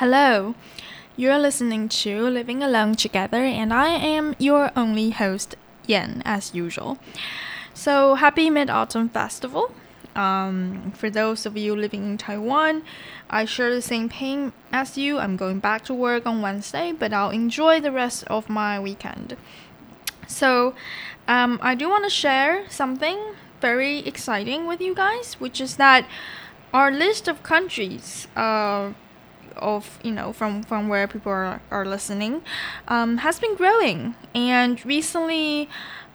Hello, you're listening to Living Alone Together, and I am your only host, Yen, as usual. So, happy Mid Autumn Festival. Um, for those of you living in Taiwan, I share the same pain as you. I'm going back to work on Wednesday, but I'll enjoy the rest of my weekend. So, um, I do want to share something very exciting with you guys, which is that our list of countries uh, of you know from from where people are, are listening um, has been growing and recently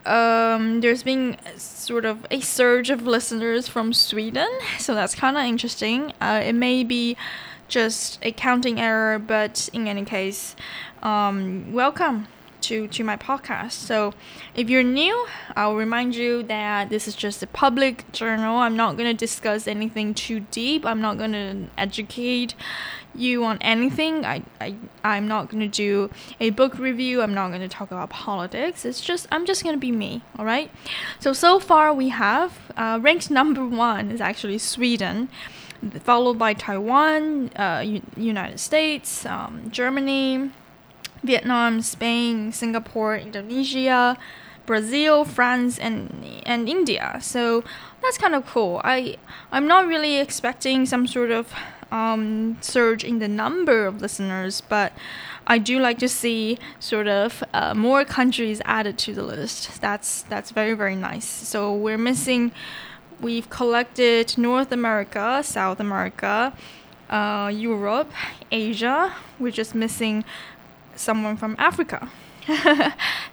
um, there's been sort of a surge of listeners from Sweden so that's kind of interesting uh, it may be just a counting error but in any case um, welcome to, to my podcast. So, if you're new, I'll remind you that this is just a public journal. I'm not going to discuss anything too deep. I'm not going to educate you want anything. I, I I'm not to do a book review. I'm not to talk about politics. It's just I'm just to be me, all right? So so far we have uh, ranked number 1 is actually Sweden followed by Taiwan, uh, U- United States, um, Germany, Vietnam, Spain, Singapore, Indonesia, Brazil, France, and and India. So that's kind of cool. I I'm not really expecting some sort of um, surge in the number of listeners, but I do like to see sort of uh, more countries added to the list. That's that's very very nice. So we're missing. We've collected North America, South America, uh, Europe, Asia. We're just missing someone from Africa.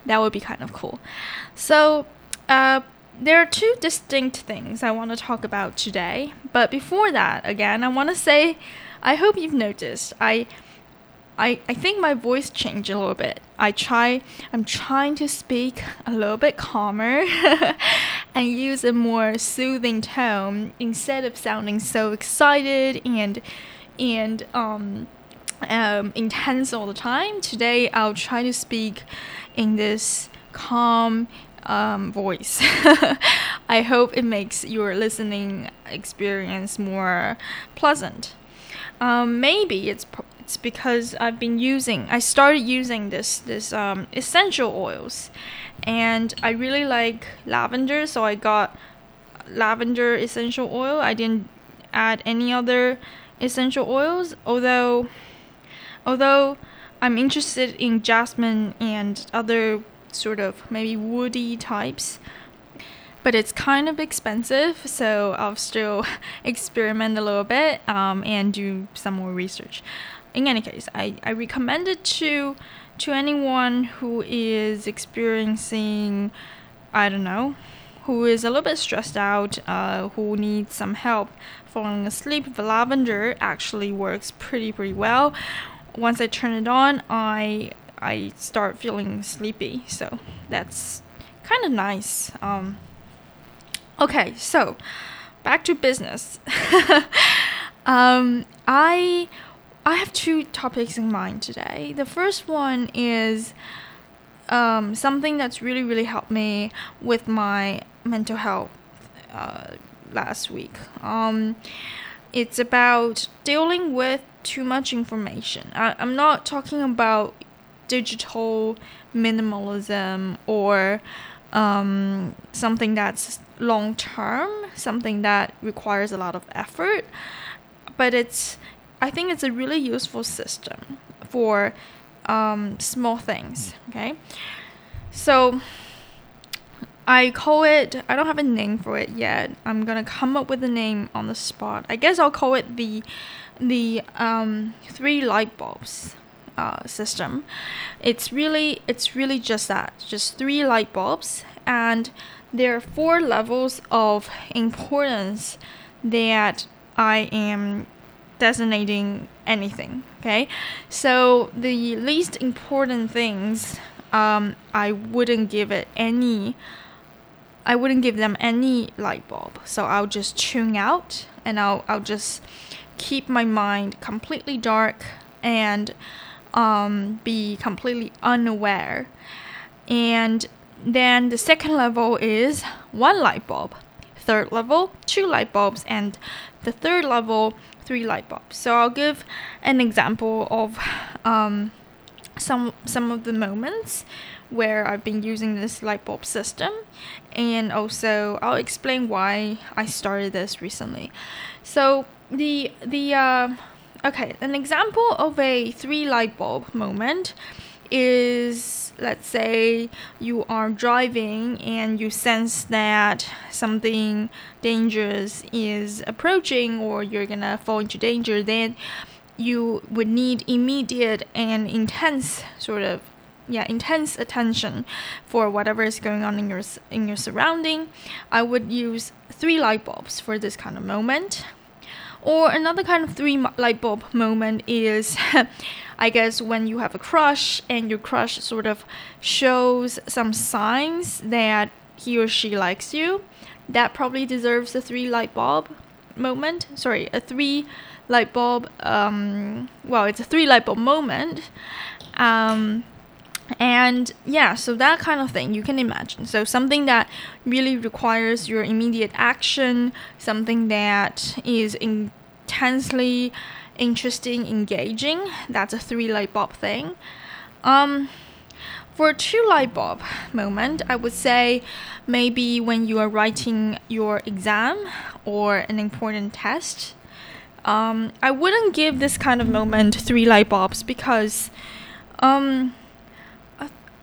that would be kind of cool. So, uh, there are two distinct things I want to talk about today. But before that, again, I want to say I hope you've noticed I I, I think my voice changed a little bit. I try I'm trying to speak a little bit calmer and use a more soothing tone instead of sounding so excited and and um um, intense all the time. Today, I'll try to speak in this calm um, voice. I hope it makes your listening experience more pleasant. Um, maybe it's it's because I've been using. I started using this this um, essential oils, and I really like lavender, so I got lavender essential oil. I didn't add any other essential oils, although Although I'm interested in jasmine and other sort of maybe woody types, but it's kind of expensive, so I'll still experiment a little bit um, and do some more research. In any case, I, I recommend it to to anyone who is experiencing, I don't know, who is a little bit stressed out, uh, who needs some help falling asleep. The lavender actually works pretty pretty well once I turn it on, I I start feeling sleepy. So that's kind of nice. Um, okay, so back to business. um, I I have two topics in mind today. The first one is um, something that's really really helped me with my mental health uh, last week. Um, it's about dealing with too much information. I, I'm not talking about digital minimalism or um, something that's long term, something that requires a lot of effort, but it's I think it's a really useful system for um, small things. Okay, so I call it. I don't have a name for it yet. I'm gonna come up with a name on the spot. I guess I'll call it the the um, three light bulbs uh, system. It's really it's really just that, just three light bulbs, and there are four levels of importance that I am designating anything. Okay, so the least important things um, I wouldn't give it any. I wouldn't give them any light bulb, so I'll just tune out and I'll I'll just keep my mind completely dark and um, be completely unaware. And then the second level is one light bulb, third level, two light bulbs, and the third level, three light bulbs. So I'll give an example of um, some some of the moments where I've been using this light bulb system, and also I'll explain why I started this recently. So the the uh, okay, an example of a three light bulb moment is let's say you are driving and you sense that something dangerous is approaching or you're gonna fall into danger, then you would need immediate and intense sort of yeah intense attention for whatever is going on in your in your surrounding. I would use three light bulbs for this kind of moment or another kind of three light bulb moment is I guess when you have a crush and your crush sort of shows some signs that he or she likes you, that probably deserves a three light bulb moment. Sorry, a three light bulb. Um, well, it's a three light bulb moment. Um, and yeah, so that kind of thing you can imagine. So something that really requires your immediate action, something that is intensely interesting, engaging. That's a three light bulb thing. Um, for a two light bulb moment, I would say maybe when you are writing your exam or an important test. Um, I wouldn't give this kind of moment three light bulbs because um,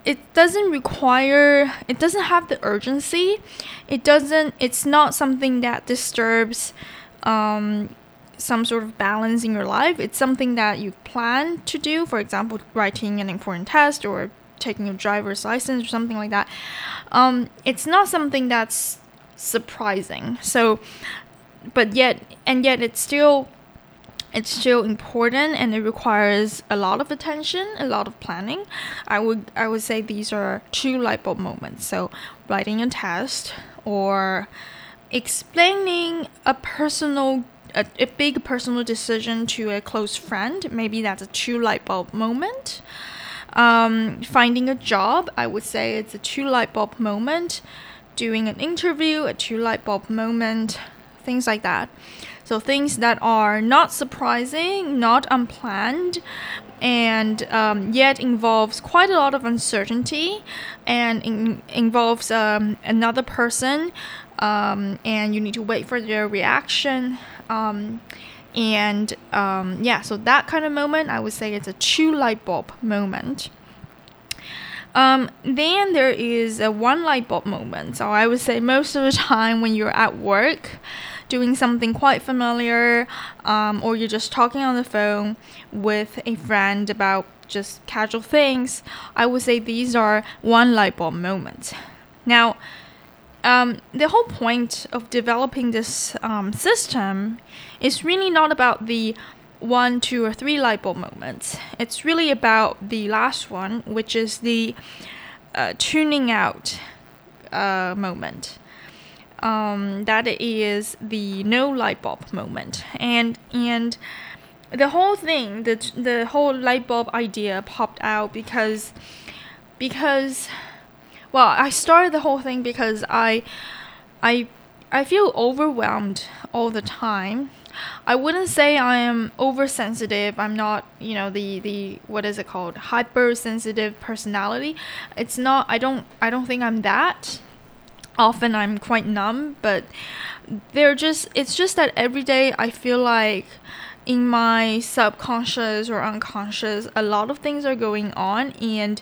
it doesn't require it doesn't have the urgency. It doesn't it's not something that disturbs um, some sort of balance in your life. It's something that you plan to do for example writing an important test or taking a driver's license or something like that. Um, it's not something that's surprising. So but yet and yet it's still it's still important and it requires a lot of attention, a lot of planning. I would I would say these are two light bulb moments. So writing a test or explaining a personal a, a big personal decision to a close friend, maybe that's a two light bulb moment. Um, finding a job, I would say it's a two light bulb moment. Doing an interview, a two light bulb moment, things like that. So things that are not surprising, not unplanned, and um, yet involves quite a lot of uncertainty and in, involves um, another person, um, and you need to wait for their reaction. Um, and um, yeah, so that kind of moment, I would say it's a true light bulb moment. Um, then there is a one light bulb moment. So I would say most of the time when you're at work, doing something quite familiar, um, or you're just talking on the phone with a friend about just casual things, I would say these are one light bulb moments. Now, um, the whole point of developing this um, system is really not about the one, two, or three light bulb moments. It's really about the last one, which is the uh, tuning out uh, moment um, that is the no light bulb moment, and and the whole thing, the the whole light bulb idea popped out because because well, I started the whole thing because I I I feel overwhelmed all the time. I wouldn't say I am oversensitive. I'm not, you know, the the what is it called? hypersensitive personality. It's not I don't I don't think I'm that often I'm quite numb, but they're just it's just that every day I feel like in my subconscious or unconscious a lot of things are going on and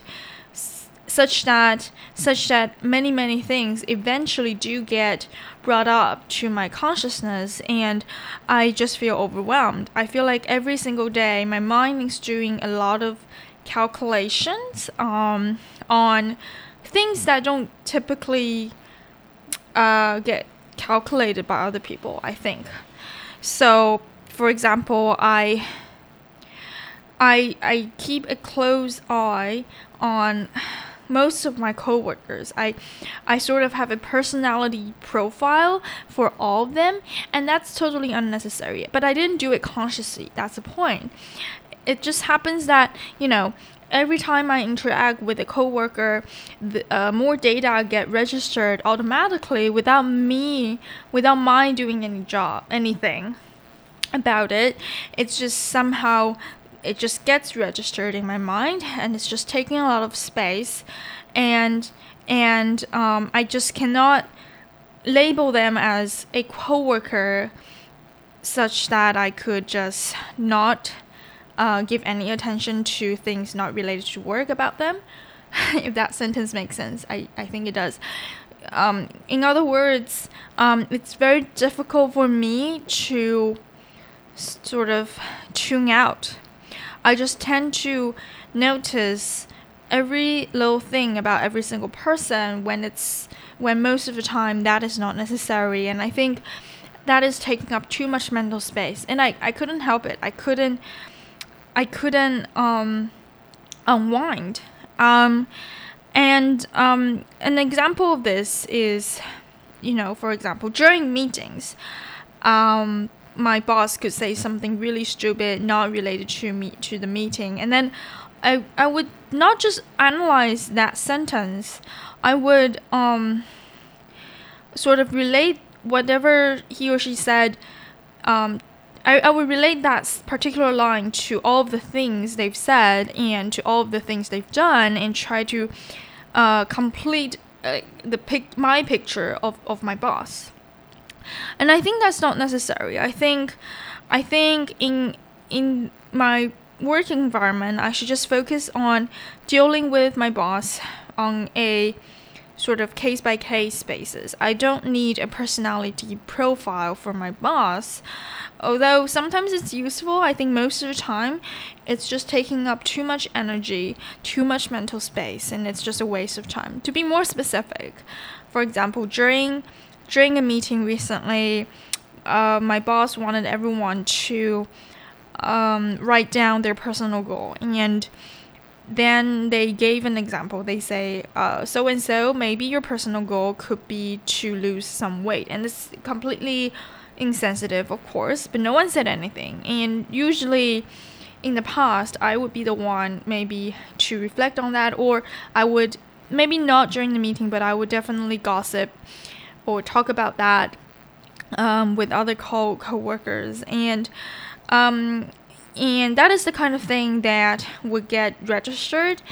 such that such that many many things eventually do get brought up to my consciousness and I just feel overwhelmed. I feel like every single day my mind is doing a lot of calculations um, on things that don't typically uh, get calculated by other people, I think. So, for example, I I I keep a close eye on most of my coworkers. I I sort of have a personality profile for all of them, and that's totally unnecessary. But I didn't do it consciously. That's the point. It just happens that, you know, every time I interact with a coworker, the, uh, more data get registered automatically without me, without my doing any job, anything about it. It's just somehow it just gets registered in my mind, and it's just taking a lot of space, and and um, I just cannot label them as a coworker such that I could just not uh, give any attention to things not related to work about them. if that sentence makes sense, I, I think it does. Um, in other words, um, it's very difficult for me to sort of tune out. I just tend to notice every little thing about every single person when it's when most of the time that is not necessary and I think that is taking up too much mental space and I, I couldn't help it. I couldn't I couldn't um, unwind. Um, and um, an example of this is, you know, for example, during meetings, um, my boss could say something really stupid, not related to me to the meeting, and then I I would not just analyze that sentence, I would um sort of relate whatever he or she said um I, I would relate that particular line to all of the things they've said and to all of the things they've done and try to uh, complete uh, the pic- my picture of, of my boss. And I think that's not necessary. I think I think in in my working environment, I should just focus on dealing with my boss on a sort of case by case basis. I don't need a personality profile for my boss. Although sometimes it's useful, I think most of the time it's just taking up too much energy, too much mental space, and it's just a waste of time. To be more specific, for example, during during a meeting recently, uh, my boss wanted everyone to um, write down their personal goal and then they gave an example. They say, so and so, maybe your personal goal could be to lose some weight. And it's completely insensitive, of course, but no one said anything. And usually, in the past, I would be the one maybe to reflect on that, or I would maybe not during the meeting, but I would definitely gossip or talk about that um, with other co co-workers. And um, and that is the kind of thing that would get registered.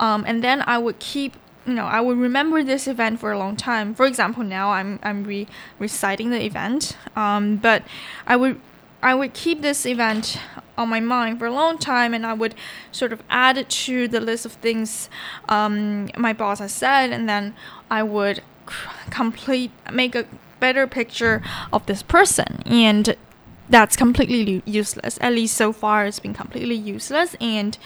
Um, and then i would keep you know i would remember this event for a long time. For example now i'm i'm re- reciting the event. Um, but i would i would keep this event on my mind for a long time and i would sort of add it to the list of things um, my boss has said and then i would complete make a better picture of this person. And that's completely useless. At least so far, it's been completely useless, and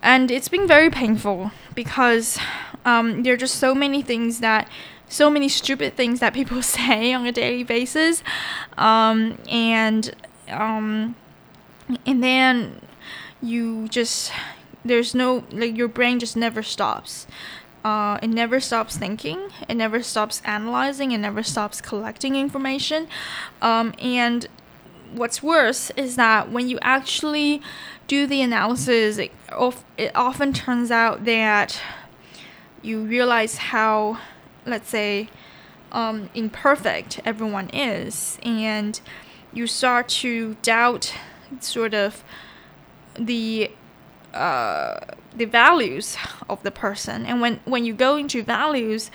and it's been very painful because um, there are just so many things that so many stupid things that people say on a daily basis, um, and um, and then you just there's no like your brain just never stops. Uh, it never stops thinking. It never stops analyzing. It never stops collecting information, um, and what's worse is that when you actually do the analysis, it, of, it often turns out that you realize how, let's say, um, imperfect everyone is, and you start to doubt sort of the uh, the values of the person. And when when you go into values,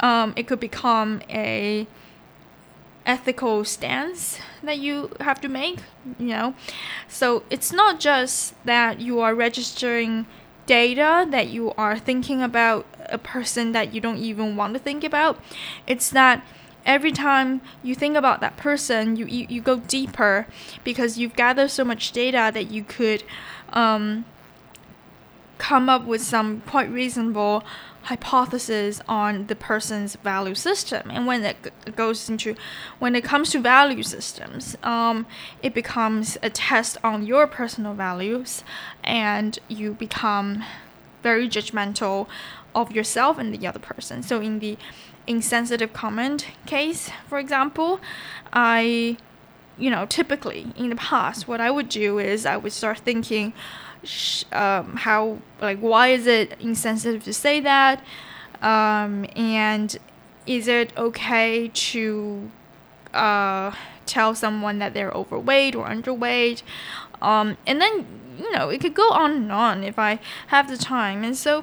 um, it could become a ethical stance that you have to make, you know. So it's not just that you are registering data that you are thinking about a person that you don't even want to think about. It's that every time you think about that person, you, you, you go deeper because you've gathered so much data that you could um, come up with some quite reasonable hypothesis on the person's value system. And when it goes into, when it comes to value systems, um, it becomes a test on your personal values, and you become very judgmental of yourself and the other person. So in the insensitive comment case, for example, I you know, typically in the past, what I would do is I would start thinking, um, how like why is it insensitive to say that, um, and is it okay to uh, tell someone that they're overweight or underweight, um, and then you know it could go on and on if I have the time, and so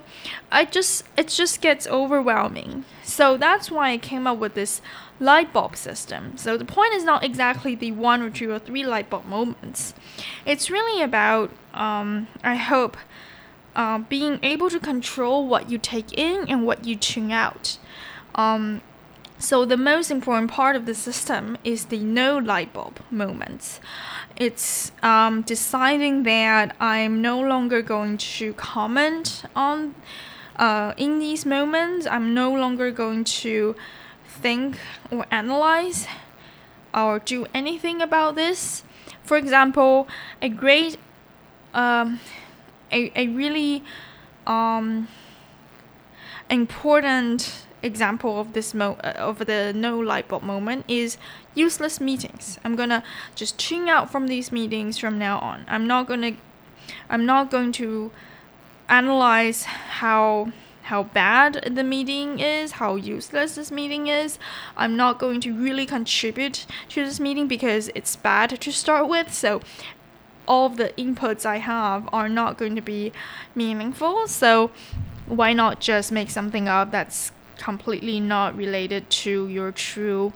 I just it just gets overwhelming. So that's why I came up with this light bulb system. So the point is not exactly the one or two or three light bulb moments. It's really about, um, I hope, uh, being able to control what you take in and what you tune out. Um, so the most important part of the system is the no light bulb moments. It's um, deciding that I'm no longer going to comment on uh, in these moments. I'm no longer going to think or analyze or do anything about this. For example, a great, um, a, a really um, important example of this mo uh, of the no light bulb moment is useless meetings. I'm gonna just tune out from these meetings from now on. I'm not gonna I'm not going to analyze how how bad the meeting is, how useless this meeting is. I'm not going to really contribute to this meeting because it's bad to start with. So all of the inputs I have are not going to be meaningful. So why not just make something up that's completely not related to your true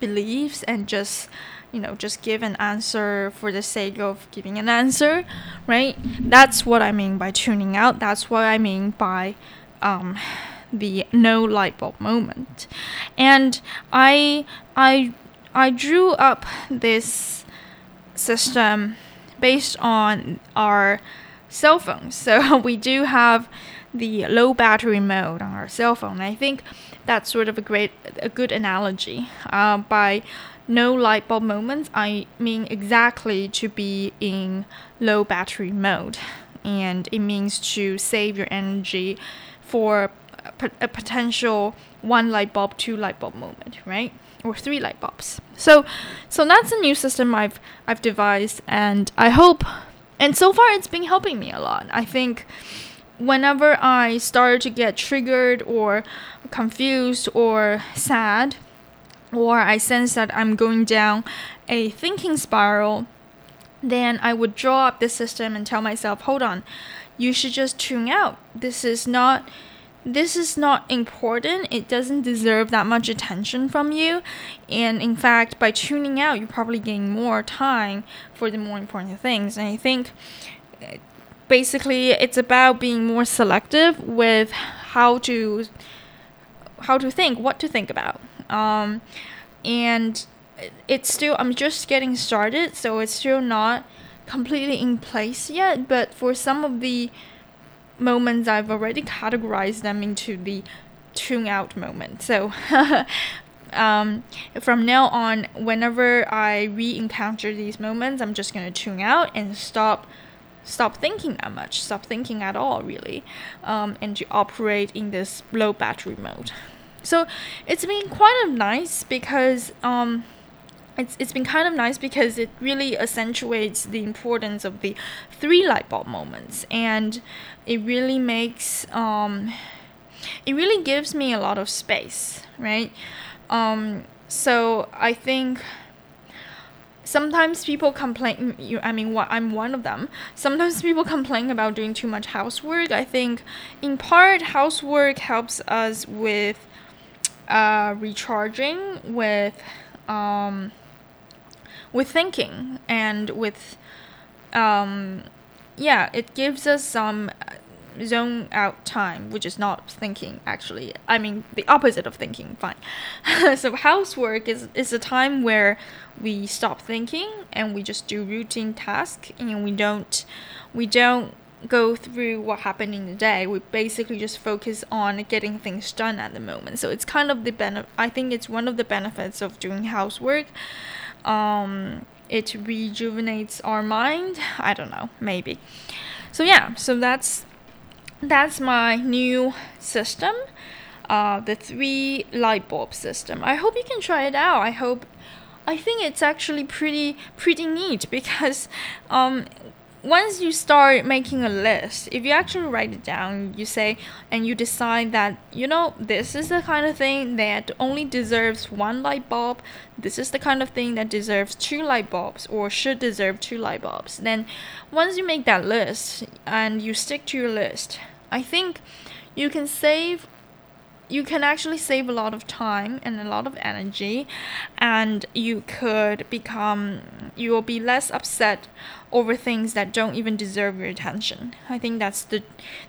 beliefs and just you know just give an answer for the sake of giving an answer right that's what i mean by tuning out that's what i mean by um, the no light bulb moment. And I I I drew up this system based on our cell phones. So we do have the low battery mode on our cell phone. I think that's sort of a great a good analogy. Uh, by no light bulb moments, I mean exactly to be in low battery mode, and it means to save your energy for a potential one light bulb, two light bulb moment, right? Or three light bulbs. So, so that's a new system I've I've devised, and I hope, and so far it's been helping me a lot. I think whenever I start to get triggered or confused or sad, or I sense that I'm going down a thinking spiral, then I would draw up this system and tell myself, hold on, you should just tune out. This is not this is not important. It doesn't deserve that much attention from you. And in fact, by tuning out, you probably gain more time for the more important things. And I think basically it's about being more selective with how to how to think, what to think about. Um, and it's still I'm just getting started, so it's still not completely in place yet, but for some of the moments, I've already categorized them into the tune out moment. So um, from now on, whenever I re encounter these moments, I'm just going to tune out and stop stop thinking that much, stop thinking at all, really, um, and to operate in this low battery mode. So it's been quite a nice because um, it's, it's been kind of nice because it really accentuates the importance of the three light bulb moments. And it really makes um, it really gives me a lot of space right? Um, so i think sometimes people complain you, i mean i'm one of them. Sometimes people complain about doing too much housework. I think in part housework helps us with uh, recharging with um, with thinking and with um, yeah it gives us some zone out time which is not thinking actually. I mean the opposite of thinking fine. So housework is is a time where we stop thinking and we just do routine tasks and we don't we don't go through what happened in the day. We basically just focus on getting things done at the moment. So it's kind of the benefit i think it's one of the benefits of doing housework um, it rejuvenates our mind. I don't know, maybe. So yeah, so that's that's my new system, uh, the three light bulb system. I hope you can try it out. I hope I think it's actually pretty pretty neat because um, once you start making a list, if you actually write it down, you say, and you decide that, you know, this is the kind of thing that only deserves one light bulb, this is the kind of thing that deserves two light bulbs or should deserve two light bulbs, then once you make that list and you stick to your list, I think you can save you can actually save a lot of time and a lot of energy and you could become you will be less upset over things that don't even deserve your attention. I think that's the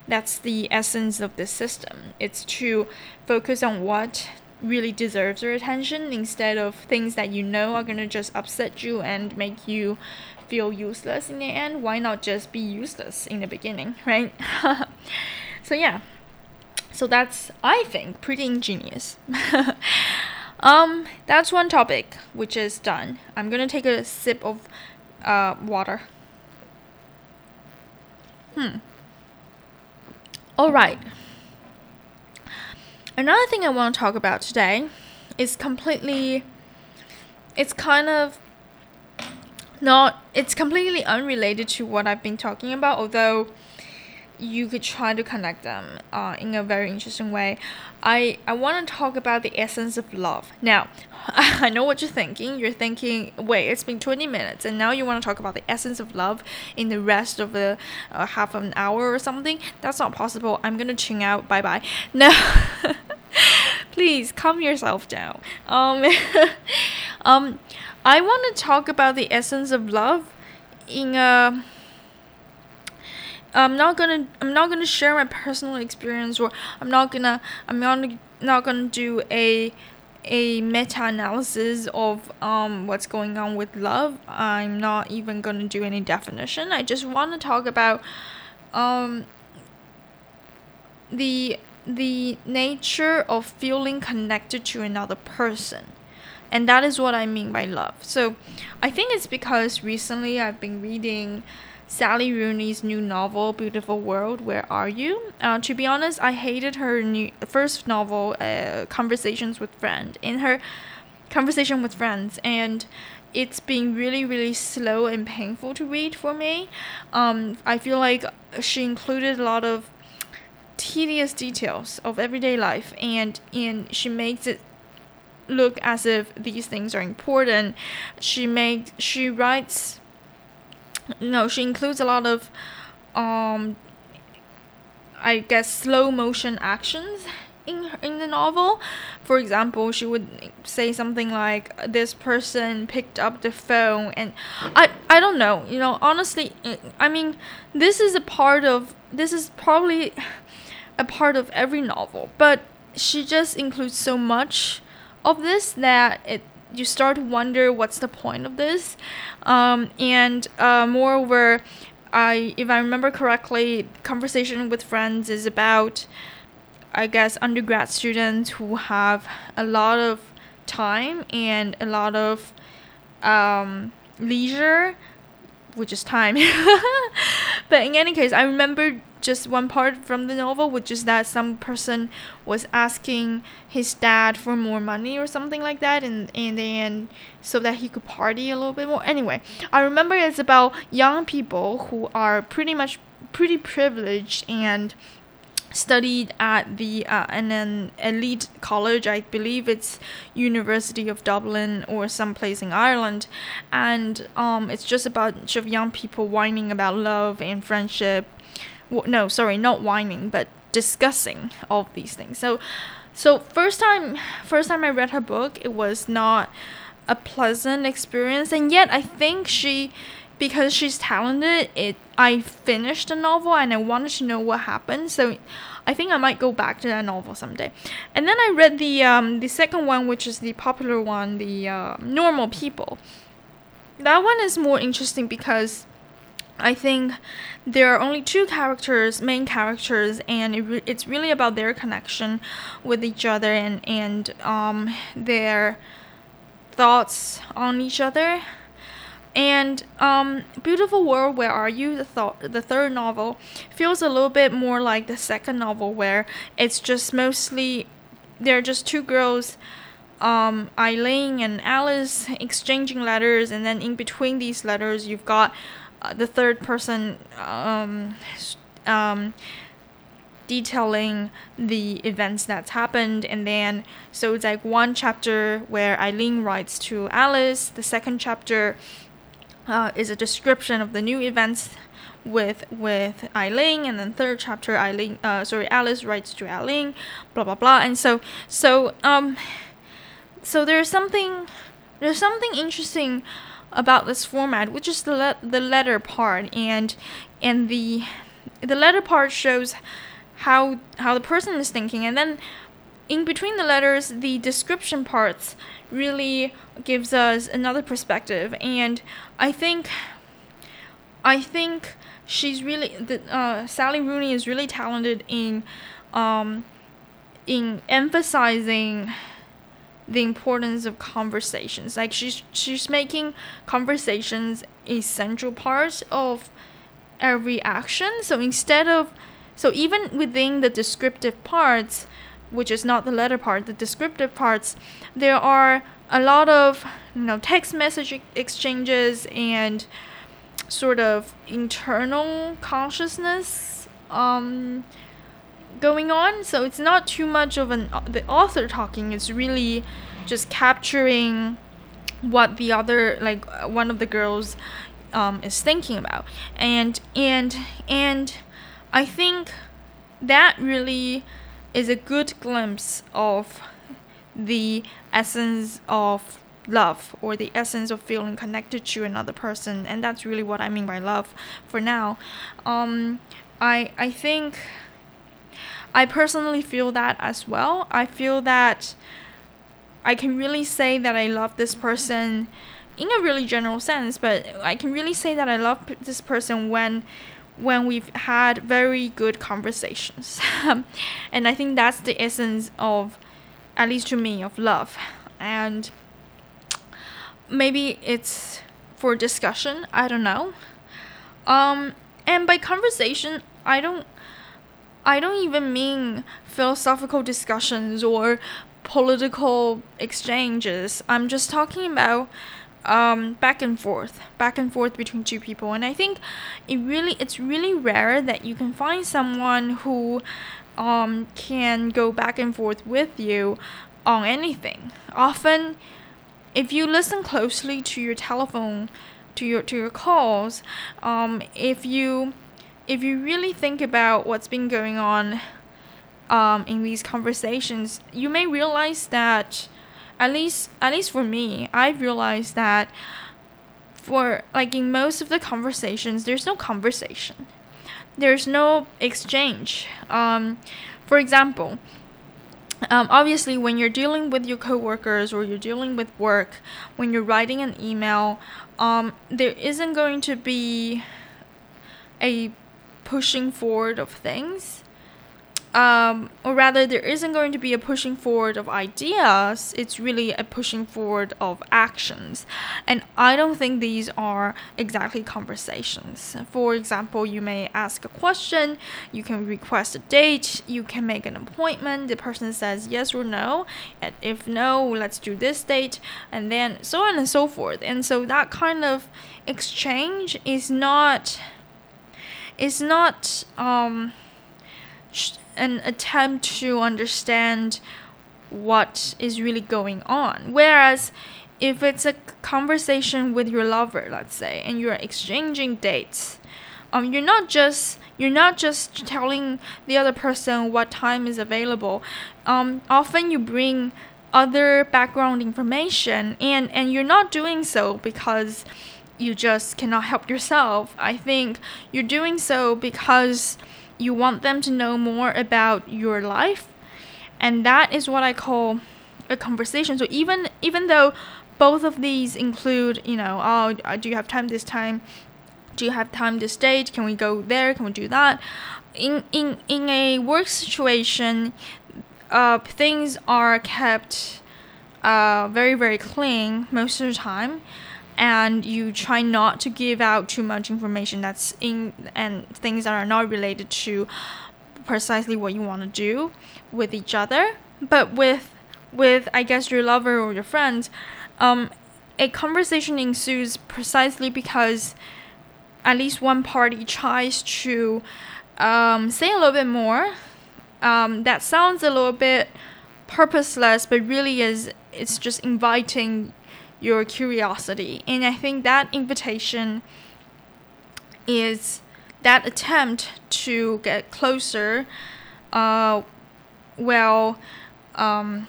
that's the essence of the system. It's to focus on what really deserves your attention instead of things that you know are going to just upset you and make you feel useless in the end. Why not just be useless in the beginning right? So yeah so that's, I think, pretty ingenious. um, that's one topic which is done. I'm gonna take a sip of uh, water. Hmm. All right. Another thing I want to talk about today is completely. It's kind of not. It's completely unrelated to what I've been talking about, although you could try to connect them uh, in a very interesting way. I, I want to talk about the essence of love. Now, I know what you're thinking. You're thinking, wait, it's been 20 minutes, and now you want to talk about the essence of love in the rest of the uh, half an hour or something? That's not possible. I'm gonna tune out. Bye bye. No. Please calm yourself down. Um, um, I want to talk about the essence of love in a I'm not gonna I'm not gonna share my personal experience or I'm not gonna I'm not not gonna do a a meta analysis of um what's going on with love. I'm not even gonna do any definition. I just want to talk about um the the nature of feeling connected to another person. And that is what I mean by love. So I think it's because recently I've been reading Sally Rooney's new novel, Beautiful World, Where Are You? Uh, to be honest, I hated her new first novel, uh, Conversations with Friends. In her Conversation with Friends, and it's been really, really slow and painful to read for me. Um, I feel like she included a lot of tedious details of everyday life, and and she makes it look as if these things are important. She makes she writes no, she includes a lot of, um, I guess, slow motion actions in in the novel. For example, she would say something like, "This person picked up the phone," and I I don't know. You know, honestly, I mean, this is a part of this is probably a part of every novel, but she just includes so much of this that it you start to wonder what's the point of this. Um, and uh, moreover, I if I remember correctly, conversation with friends is about, I guess, undergrad students who have a lot of time and a lot of um, leisure, which is time. but in any case, I remember just one part from the novel, which is that some person was asking his dad for more money or something like that, and and then so that he could party a little bit more. Anyway, I remember it's about young people who are pretty much pretty privileged and studied at the uh, an elite college i believe it's university of dublin or someplace in ireland. And um, it's just a bunch of young people whining about love and friendship. No, sorry, not whining, but discussing all these things. So, so first time, first time I read her book, it was not a pleasant experience, and yet I think she, because she's talented, it I finished the novel and I wanted to know what happened. So, I think I might go back to that novel someday. And then I read the um, the second one, which is the popular one, the uh, Normal People. That one is more interesting because I think there are only two characters, main characters, and it re- it's really about their connection with each other and and um, their thoughts on each other. And um, Beautiful World, Where Are You? The, th- the third novel feels a little bit more like the second novel, where it's just mostly they're just two girls um, Eileen and Alice exchanging letters, and then in between these letters, you've got uh, the third person um, um, detailing the events that's happened, and then so it's like one chapter where Eileen writes to Alice, the second chapter uh, is a description of the new events with with Eileen, and then third chapter Eileen, uh, sorry, Alice writes to Eileen, blah blah blah, and so so um so there's something there's something interesting about this format, which is the le- the letter part, and and the the letter part shows how how the person is thinking, and then in between the letters, the description parts really gives us another perspective, and I think I think she's really the uh, Sally Rooney is really talented in um, in emphasizing the importance of conversations. Like she's she's making conversations a central part of every action. So instead of so even within the descriptive parts, which is not the letter part, the descriptive parts, there are a lot of you know text message exchanges and sort of internal consciousness um, going on. So it's not too much of an the author talking. It's really just capturing what the other like one of the girls um, is thinking about, and and and I think that really is a good glimpse of the essence of love or the essence of feeling connected to another person and that's really what i mean by love for now um, i i think I personally feel that as well. I feel that I can really say that I love this person in a really general sense, but I can really say that I love this person when when we've had very good conversations. and I think that's the essence of at least to me of love. And maybe it's for discussion, I don't know. Um and by conversation, I don't I don't even mean philosophical discussions or political exchanges. I'm just talking about um, back and forth, back and forth between two people. And I think it really, it's really rare that you can find someone who um, can go back and forth with you on anything. Often, if you listen closely to your telephone, to your to your calls, um, if you if you really think about what's been going on um, in these conversations, you may realize that, at least at least for me, I've realized that for like in most of the conversations, there's no conversation, there's no exchange. Um, for example. Um, obviously, when you're dealing with your coworkers or you're dealing with work, when you're writing an email, um, there isn't going to be a pushing forward of things. Um, or rather, there isn't going to be a pushing forward of ideas, it's really a pushing forward of actions. And I don't think these are exactly conversations. For example, you may ask a question, you can request a date, you can make an appointment, the person says yes or no, and if no, let's do this date, and then so on and so forth. And so that kind of exchange is not it's not um, an attempt to understand what is really going on. Whereas if it's a conversation with your lover, let's say, and you're exchanging dates, um, you're not just you're not just telling the other person what time is available. Um, often you bring other background information, and and you're not doing so because you just cannot help yourself. I think you're doing so because you want them to know more about your life. And that is what I call a conversation. So even even though both of these include, you know, oh, uh, do you have time this time? Do you have time this date? Can we go there? Can we do that? In in in a work situation, uh, things are kept uh, very very clean most of the time and you try not to give out too much information that's in and things that are not related to precisely what you want to do with each other but with with I guess your lover or your friend um, a conversation ensues precisely because at least one party tries to um, say a little bit more. Um, that sounds a little bit purposeless, but really is it's just inviting your curiosity, and I think that invitation is that attempt to get closer. Uh, well, um,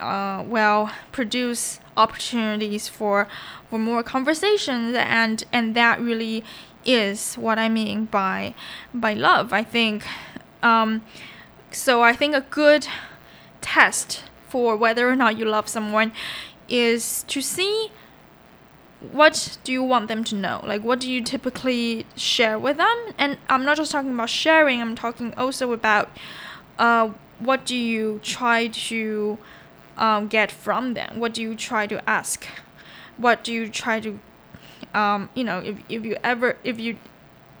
uh, well, produce opportunities for for more conversations and and that really is what I mean by by love. I think um, so. I think a good test for whether or not you love someone is to see what do you want them to know like what do you typically share with them and i'm not just talking about sharing i'm talking also about uh, what do you try to um, get from them? What do you try to ask? What do you try to, um, you know, if, if you ever, if you,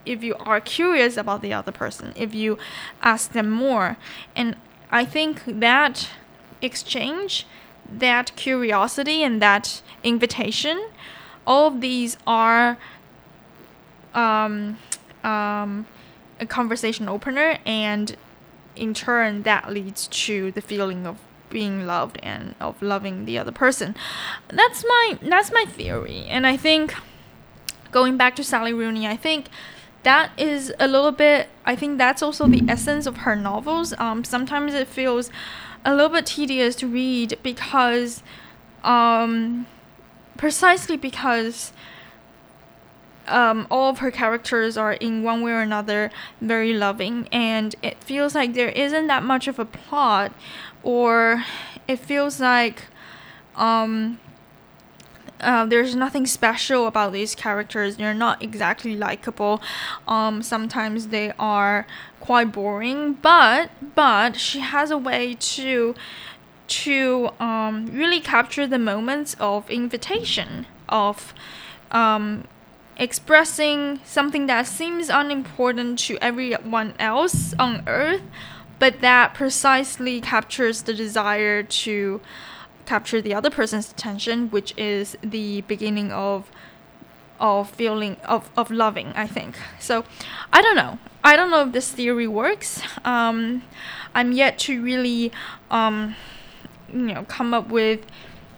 if you are curious about the other person, if you ask them more, and I think that exchange, that curiosity, and that invitation, all of these are um, um, a conversation opener, and in turn, that leads to the feeling of being loved and of loving the other person. That's my that's my theory. And I think going back to Sally Rooney, I think that is a little bit I think that's also the essence of her novels. Um, sometimes it feels a little bit tedious to read because um, precisely because um, all of her characters are in one way or another very loving and it feels like there isn't that much of a plot or it feels like um, uh, there's nothing special about these characters. They're not exactly likable. Um, sometimes they are quite boring, but but she has a way to to um, really capture the moments of invitation of um, expressing something that seems unimportant to everyone else on earth but that precisely captures the desire to capture the other person's attention, which is the beginning of of feeling of, of loving i think so i don't know i don't know if this theory works um, i'm yet to really um, you know come up with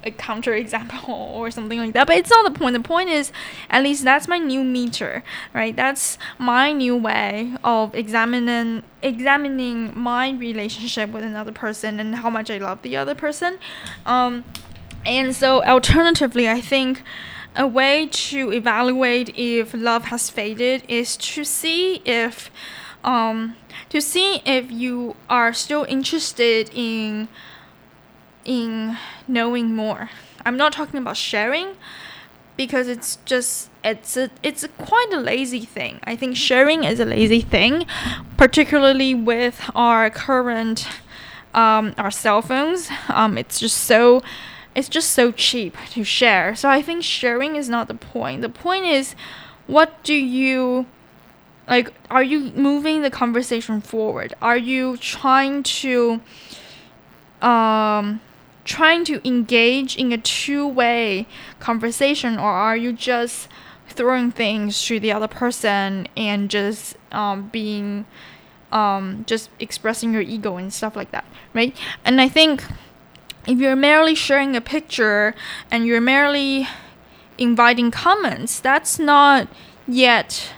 a counter example or something like that. But it's not the point. The point is, at least that's my new meter, right? That's my new way of examining examining my relationship with another person and how much I love the other person. Um, and so alternatively, I think a way to evaluate if love has faded is to see if um, to see if you are still interested in in knowing more. I'm not talking about sharing because it's just it's a it's a quite a lazy thing. I think sharing is a lazy thing, particularly with our current um, our cell phones. Um, it's just so it's just so cheap to share. So I think sharing is not the point. The point is what do you like are you moving the conversation forward? Are you trying to um trying to engage in a two-way conversation or are you just throwing things to the other person and just um, being um, just expressing your ego and stuff like that right and i think if you're merely sharing a picture and you're merely inviting comments that's not yet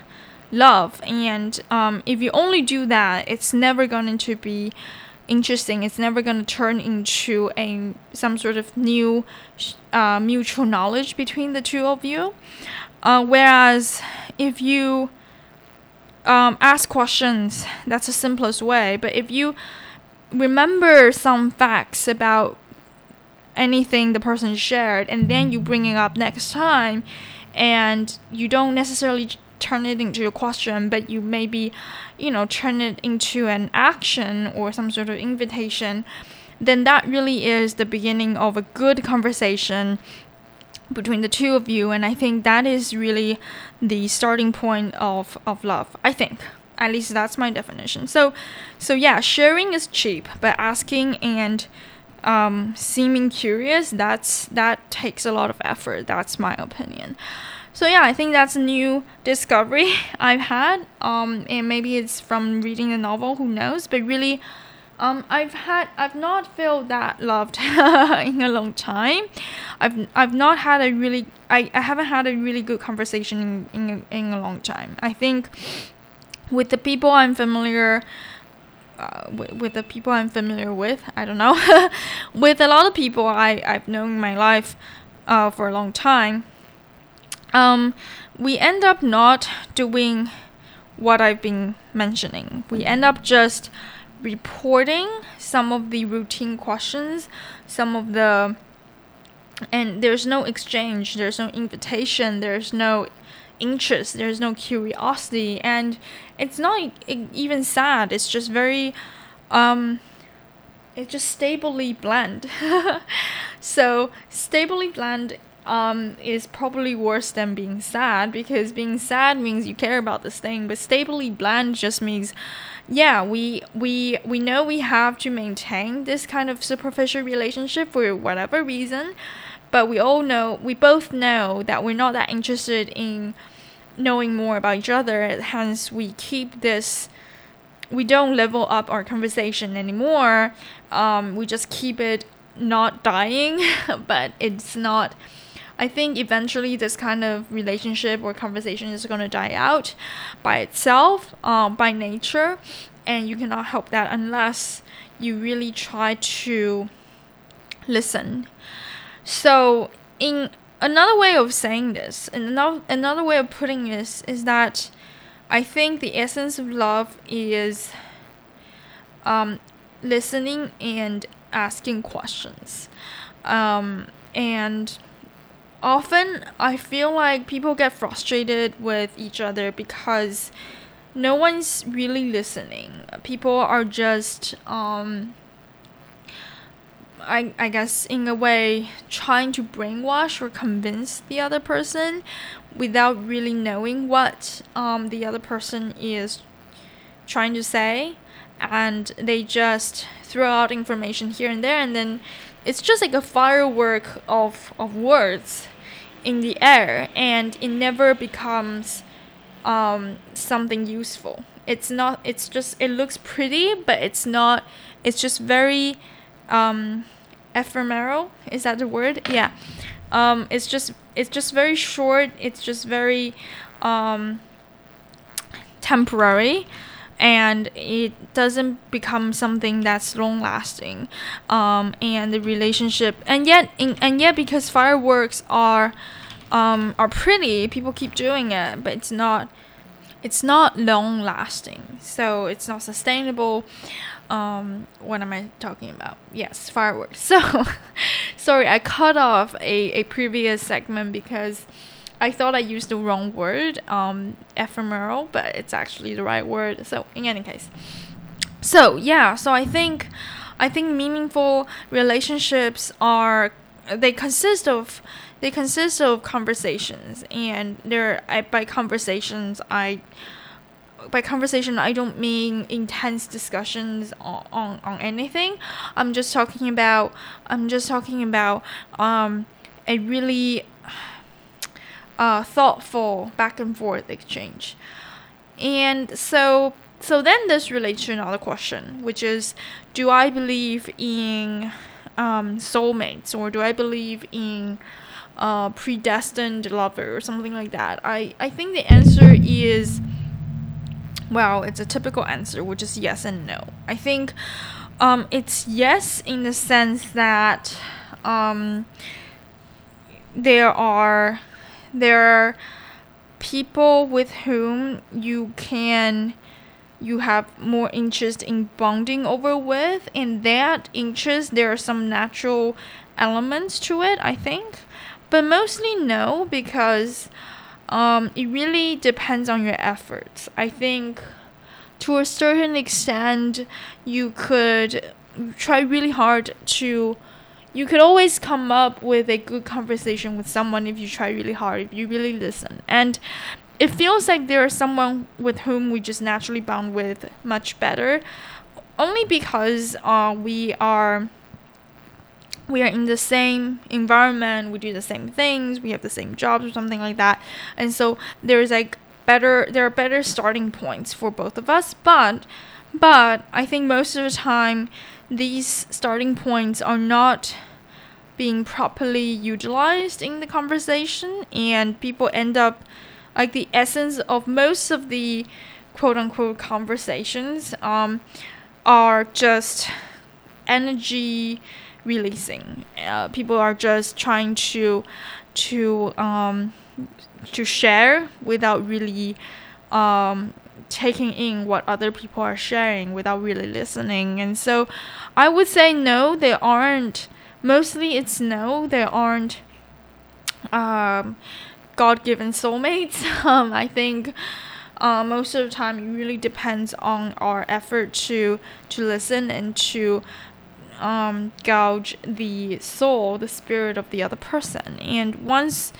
love and um, if you only do that it's never going to be interesting. It's never going to turn into a some sort of new uh, mutual knowledge between the two of you. Uh, whereas if you um, ask questions, that's the simplest way. But if you remember some facts about anything the person shared and then you bring it up next time and you don't necessarily turn it into a question, but you maybe, you know, turn it into an action or some sort of invitation, then that really is the beginning of a good conversation between the two of you. And I think that is really the starting point of, of love. I think. At least that's my definition. So so yeah, sharing is cheap, but asking and um, seeming curious, that's that takes a lot of effort. That's my opinion. So yeah, I think that's a new discovery I've had. Um, and maybe it's from reading the novel. Who knows? But really, um, I've had I've not felt that loved in a long time. I've I've not had a really I, I haven't had a really good conversation in in, in a long time. I think with the people I'm familiar uh, with, with the people I'm familiar with, I don't know, with a lot of people I, I've known in my life uh, for a long time, um, we end up not doing what I've been mentioning. We end up just reporting some of the routine questions, some of the and there's no exchange, there's no invitation, there's no interest, there's no curiosity, and it's not even sad. It's just very, um, it's just stably bland. so stably bland um, is probably worse than being sad because being sad means you care about this thing, but stably bland just means, yeah, we we we know we have to maintain this kind of superficial relationship for whatever reason, but we all know we both know that we're not that interested in knowing more about each other. Hence, we keep this. We don't level up our conversation anymore. Um, we just keep it not dying, but it's not I think eventually this kind of relationship or conversation is going to die out by itself, um, by nature, and you cannot help that unless you really try to listen. So, in another way of saying this, another another way of putting this is that I think the essence of love is um, listening and asking questions, um, and often I feel like people get frustrated with each other because no one's really listening. People are just um I, I guess in a way trying to brainwash or convince the other person without really knowing what um, the other person is trying to say. And they just throw out information here and there and then it's just like a firework of, of words in the air and it never becomes um, something useful. It's not it's just it looks pretty but it's not it's just very um, ephemeral is that the word? Yeah. Um, it's just it's just very short it's just very um, temporary and it doesn't become something that's long lasting um, and the relationship and yet in, and yet because fireworks are um, are pretty people keep doing it but it's not it's not long lasting so it's not sustainable um, what am I talking about? Yes, fireworks. So, sorry, I cut off a, a previous segment because I thought I used the wrong word, um, ephemeral, but it's actually the right word. So in any case, so yeah, so I think, I think meaningful relationships are they consist of they consist of conversations, and there by conversations I by conversation I don't mean intense discussions on, on, on anything. I'm just talking about I'm just talking about um a really uh, thoughtful back and forth exchange. And so so then this relates to another question, which is do I believe in um, soulmates or do I believe in uh, predestined lover or something like that? I, I think the answer is well, it's a typical answer, which is yes and no. I think um, it's yes in the sense that um, there are there are people with whom you can you have more interest in bonding over with and that interest there are some natural elements to it i think but mostly no because um, it really depends on your efforts i think to a certain extent you could try really hard to you could always come up with a good conversation with someone if you try really hard, if you really listen. And it feels like there is someone with whom we just naturally bond with much better, only because uh, we are we are in the same environment, we do the same things, we have the same jobs or something like that. And so there's like better there are better starting points for both of us, but but I think most of the time these starting points are not being properly utilized in the conversation and people end up like the essence of most of the quote unquote conversations um, are just energy releasing. Uh, people are just trying to to um, to share without really um, taking in what other people are sharing without really listening. And so I would say no, they aren't. Mostly it's no, they aren't um, God given soulmates. Um, I think. Uh, most of the time, it really depends on our effort to to listen and to um, gouge the soul, the spirit of the other person. And once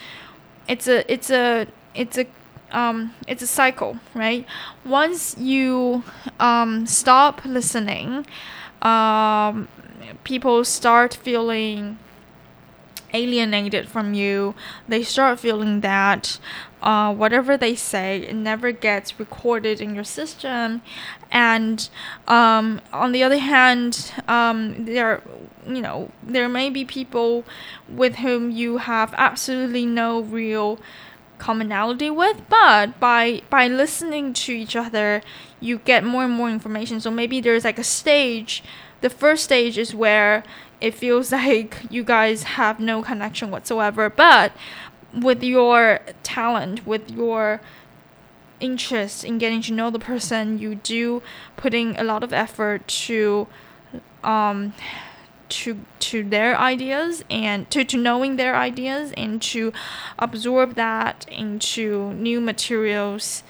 it's a it's a it's a um, it's a cycle, right? Once you um, stop listening, um, people start feeling alienated from you. They start feeling that uh, whatever they say it never gets recorded in your system. And um, on the other hand, um, there, you know, there may be people with whom you have absolutely no real commonality with but by by listening to each other you get more and more information so maybe there's like a stage the first stage is where it feels like you guys have no connection whatsoever. But with your talent, with your interest in getting to know the person, you do putting a lot of effort to um to to their ideas and to, to knowing their ideas and to absorb that into new materials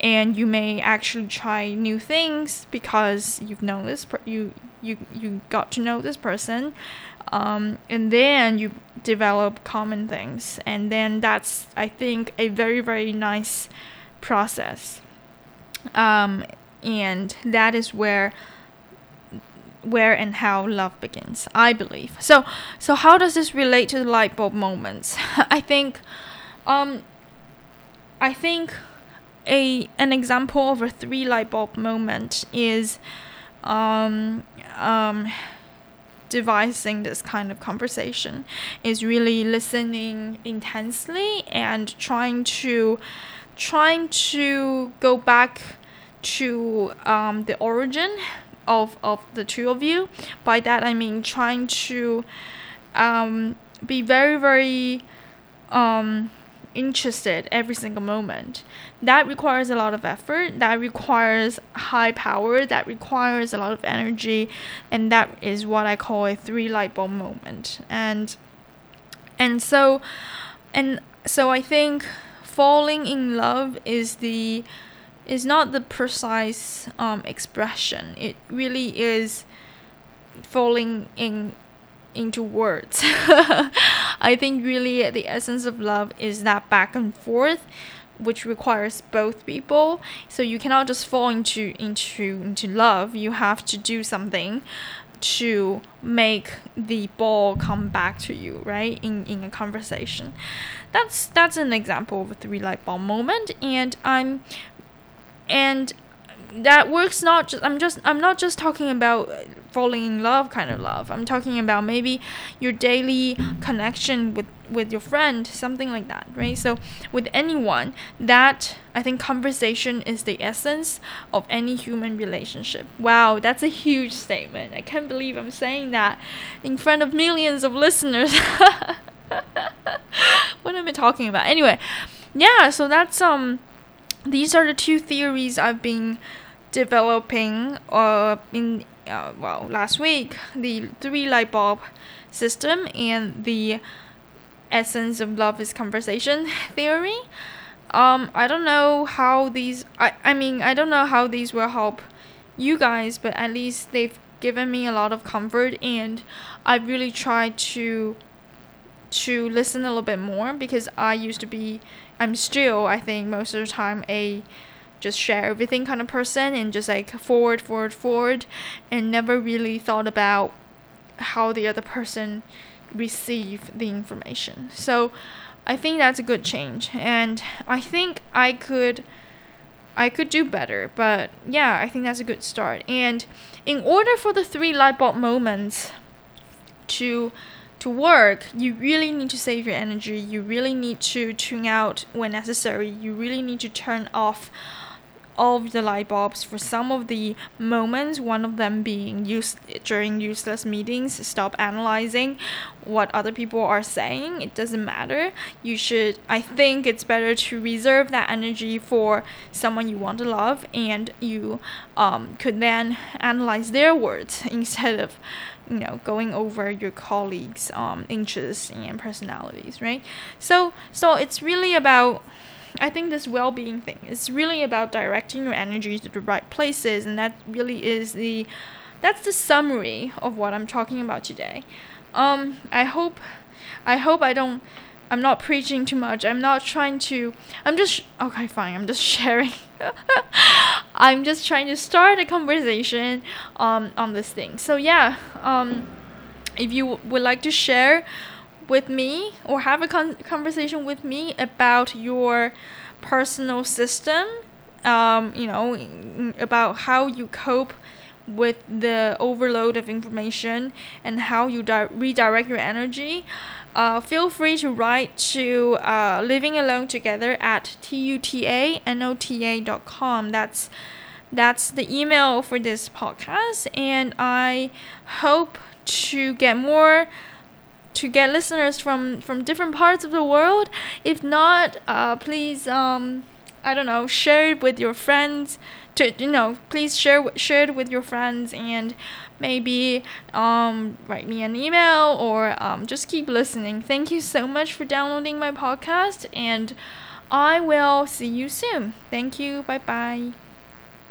and you may actually try new things because you've known this you you you got to know this person um, and then you develop common things. And then that's i think a very very nice process. Um, and that is where where and how love begins i believe. So so how does this relate to the light bulb moments? I think um i think a an example of a three light bulb moment is um, um, devising this kind of conversation is really listening intensely and trying to trying to go back to um, the origin of, of the two of you. By that i mean trying to um, be very very um, interested every single moment. That requires a lot of effort, that requires high power, that requires a lot of energy, and that is what I call a three light bulb moment. And and so and so I think falling in love is the is not the precise um, expression. It really is falling in into words. I think really the essence of love is that back and forth which requires both people. So you cannot just fall into into into love. You have to do something to make the ball come back to you, right? In in a conversation. That's that's an example of a three light bulb moment and I'm and that works not just i'm just i'm not just talking about falling in love kind of love. I'm talking about maybe your daily connection with with your friend something like that right? So with anyone that i think conversation is the essence of any human relationship. Wow that's a huge statement. I can't believe i'm saying that in front of millions of listeners. What am i talking about? Anyway yeah so that's um these are the two theories I've been developing uh, in uh, well last week the three light bulb system and the essence of love is conversation theory. Um, I don't know how these I, I mean I don't know how these will help you guys, but at least they've given me a lot of comfort and I really tried to to listen a little bit more because I used to be I'm still, I think, most of the time a just share everything kind of person and just like forward, forward, forward, and never really thought about how the other person receive the information. So I think that's a good change and I think I could I could do better, but yeah, I think that's a good start. And in order for the three light bulb moments to to work, you really need to save your energy. You really need to tune out when necessary. You really need to turn off of the light bulbs for some of the moments, one of them being used during useless meetings. Stop analyzing what other people are saying. It doesn't matter. You should, I think it's better to reserve that energy for someone you want to love and you um, could then analyze their words instead of you know going over your colleagues um, interests and personalities right so so it's really about I think this well being thing is really about directing your energy to the right places, and that really is the that's the summary of what I'm talking about today. Um, I hope I hope I don't I'm not preaching too much. I'm not trying to I'm just okay fine. I'm just sharing. I'm just trying to start a conversation um, on this thing. So yeah, um, if you would like to share with me or have a con- conversation with me about your personal system, um, you know, about how you cope with the overload of information and how you di- redirect your energy. Uh, feel free to write to uh, living alone together at tutanota.com. That's that's the email for this podcast, and I hope to get more to get listeners from from different parts of the world. If not, uh, please um, I don't know, share it with your friends. To you know, please share share it with your friends and maybe um, write me an email or um, just keep listening. Thank you so much for downloading my podcast, and I will see you soon. Thank you. Bye bye.